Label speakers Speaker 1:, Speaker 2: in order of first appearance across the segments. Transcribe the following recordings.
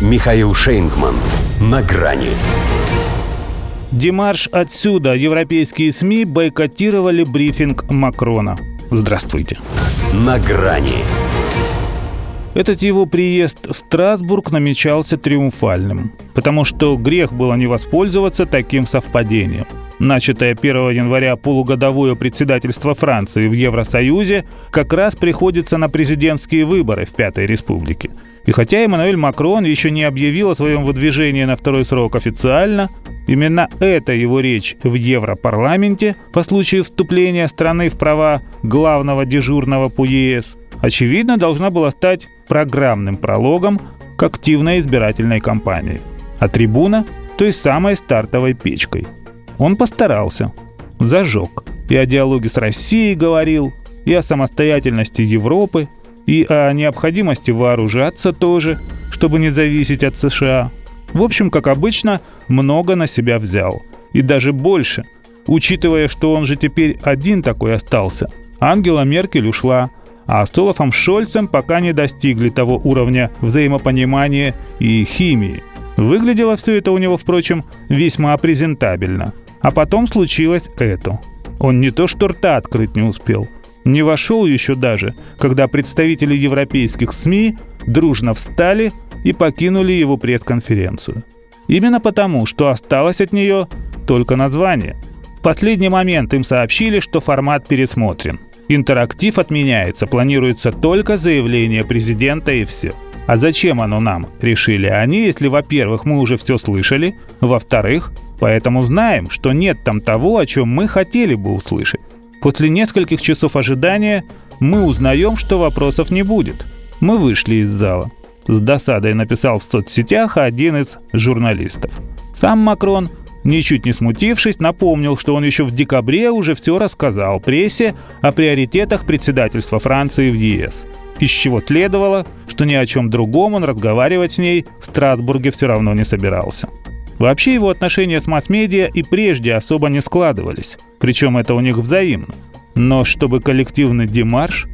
Speaker 1: Михаил Шейнгман. На грани.
Speaker 2: Демарш отсюда. Европейские СМИ бойкотировали брифинг Макрона. Здравствуйте.
Speaker 1: На грани.
Speaker 2: Этот его приезд в Страсбург намечался триумфальным, потому что грех было не воспользоваться таким совпадением. Начатое 1 января полугодовое председательство Франции в Евросоюзе как раз приходится на президентские выборы в Пятой Республике. И хотя Эммануэль Макрон еще не объявил о своем выдвижении на второй срок официально, именно эта его речь в Европарламенте по случаю вступления страны в права главного дежурного по ЕС очевидно должна была стать программным прологом к активной избирательной кампании. А трибуна – той самой стартовой печкой – он постарался. Зажег. И о диалоге с Россией говорил, и о самостоятельности Европы, и о необходимости вооружаться тоже, чтобы не зависеть от США. В общем, как обычно, много на себя взял. И даже больше, учитывая, что он же теперь один такой остался. Ангела Меркель ушла, а с Олафом Шольцем пока не достигли того уровня взаимопонимания и химии. Выглядело все это у него, впрочем, весьма презентабельно. А потом случилось это. Он не то что рта открыть не успел, не вошел еще даже, когда представители европейских СМИ дружно встали и покинули его пресс-конференцию. Именно потому, что осталось от нее только название. В последний момент им сообщили, что формат пересмотрен. Интерактив отменяется, планируется только заявление президента и все. А зачем оно нам, решили они, если, во-первых, мы уже все слышали, во-вторых, Поэтому знаем, что нет там того, о чем мы хотели бы услышать. После нескольких часов ожидания мы узнаем, что вопросов не будет. Мы вышли из зала. С досадой написал в соцсетях один из журналистов. Сам Макрон, ничуть не смутившись, напомнил, что он еще в декабре уже все рассказал прессе о приоритетах председательства Франции в ЕС. Из чего следовало, что ни о чем другом он разговаривать с ней в Страсбурге все равно не собирался. Вообще его отношения с масс-медиа и прежде особо не складывались, причем это у них взаимно. Но чтобы коллективный демарш,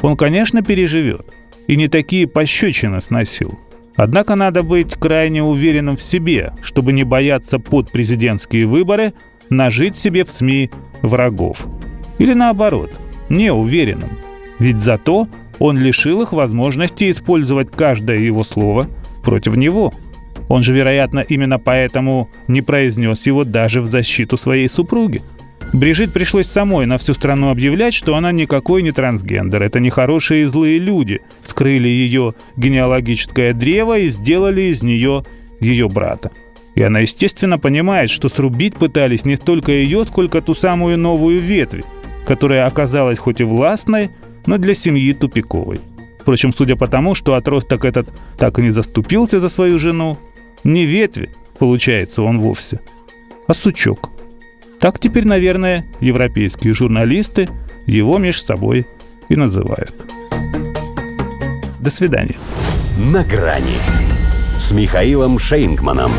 Speaker 2: он, конечно, переживет. И не такие пощечины сносил. Однако надо быть крайне уверенным в себе, чтобы не бояться под президентские выборы нажить себе в СМИ врагов. Или наоборот, неуверенным. Ведь зато он лишил их возможности использовать каждое его слово против него – он же, вероятно, именно поэтому не произнес его даже в защиту своей супруги. Брижит пришлось самой на всю страну объявлять, что она никакой не трансгендер. Это нехорошие и злые люди. Вскрыли ее генеалогическое древо и сделали из нее ее брата. И она, естественно, понимает, что срубить пытались не столько ее, сколько ту самую новую ветвь, которая оказалась хоть и властной, но для семьи тупиковой. Впрочем, судя по тому, что отросток этот так и не заступился за свою жену, не ветви, получается он вовсе, а сучок. Так теперь, наверное, европейские журналисты его между собой и называют. До свидания.
Speaker 1: На грани с Михаилом Шейнгманом.